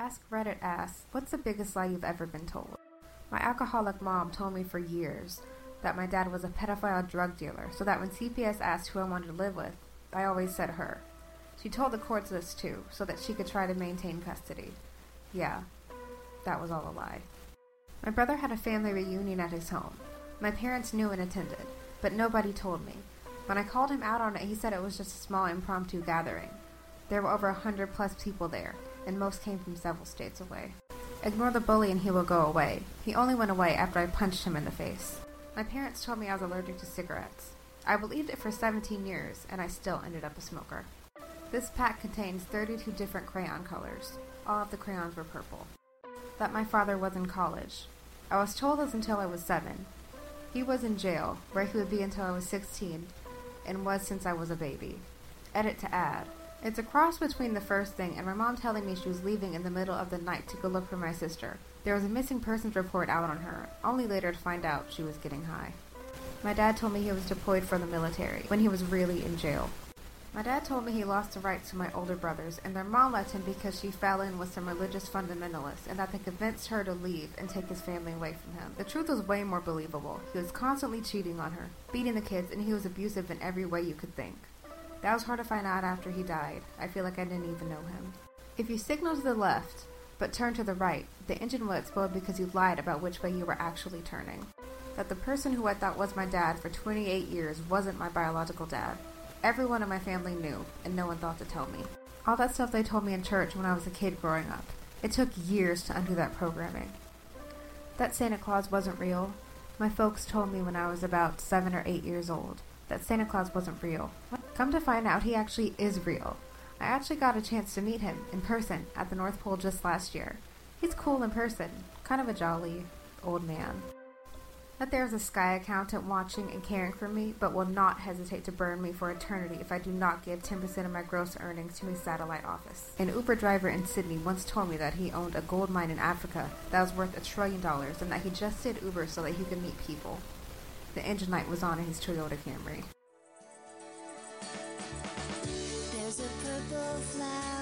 Ask Reddit asks, What's the biggest lie you've ever been told? My alcoholic mom told me for years that my dad was a pedophile drug dealer, so that when CPS asked who I wanted to live with, I always said her. She told the courts this too, so that she could try to maintain custody. Yeah, that was all a lie. My brother had a family reunion at his home. My parents knew and attended, but nobody told me. When I called him out on it, he said it was just a small impromptu gathering. There were over a hundred plus people there, and most came from several states away. Ignore the bully and he will go away. He only went away after I punched him in the face. My parents told me I was allergic to cigarettes. I believed it for 17 years, and I still ended up a smoker. This pack contains 32 different crayon colors. All of the crayons were purple. That my father was in college. I was told this until I was seven. He was in jail, where he would be until I was 16, and was since I was a baby. Edit to add. It's a cross between the first thing and my mom telling me she was leaving in the middle of the night to go look for my sister. There was a missing persons report out on her, only later to find out she was getting high. My dad told me he was deployed for the military, when he was really in jail. My dad told me he lost the rights to my older brothers, and their mom left him because she fell in with some religious fundamentalists, and that they convinced her to leave and take his family away from him. The truth was way more believable. He was constantly cheating on her, beating the kids, and he was abusive in every way you could think. That was hard to find out after he died. I feel like I didn't even know him. If you signal to the left, but turn to the right, the engine will explode because you lied about which way you were actually turning. That the person who I thought was my dad for 28 years wasn't my biological dad. Everyone in my family knew, and no one thought to tell me. All that stuff they told me in church when I was a kid growing up. It took years to undo that programming. That Santa Claus wasn't real. My folks told me when I was about seven or eight years old that Santa Claus wasn't real. Come to find out, he actually is real. I actually got a chance to meet him in person at the North Pole just last year. He's cool in person, kind of a jolly old man. That there is a Sky accountant watching and caring for me, but will not hesitate to burn me for eternity if I do not give 10% of my gross earnings to his satellite office. An Uber driver in Sydney once told me that he owned a gold mine in Africa that was worth a trillion dollars and that he just did Uber so that he could meet people. The engine light was on in his Toyota Camry. There's a purple flower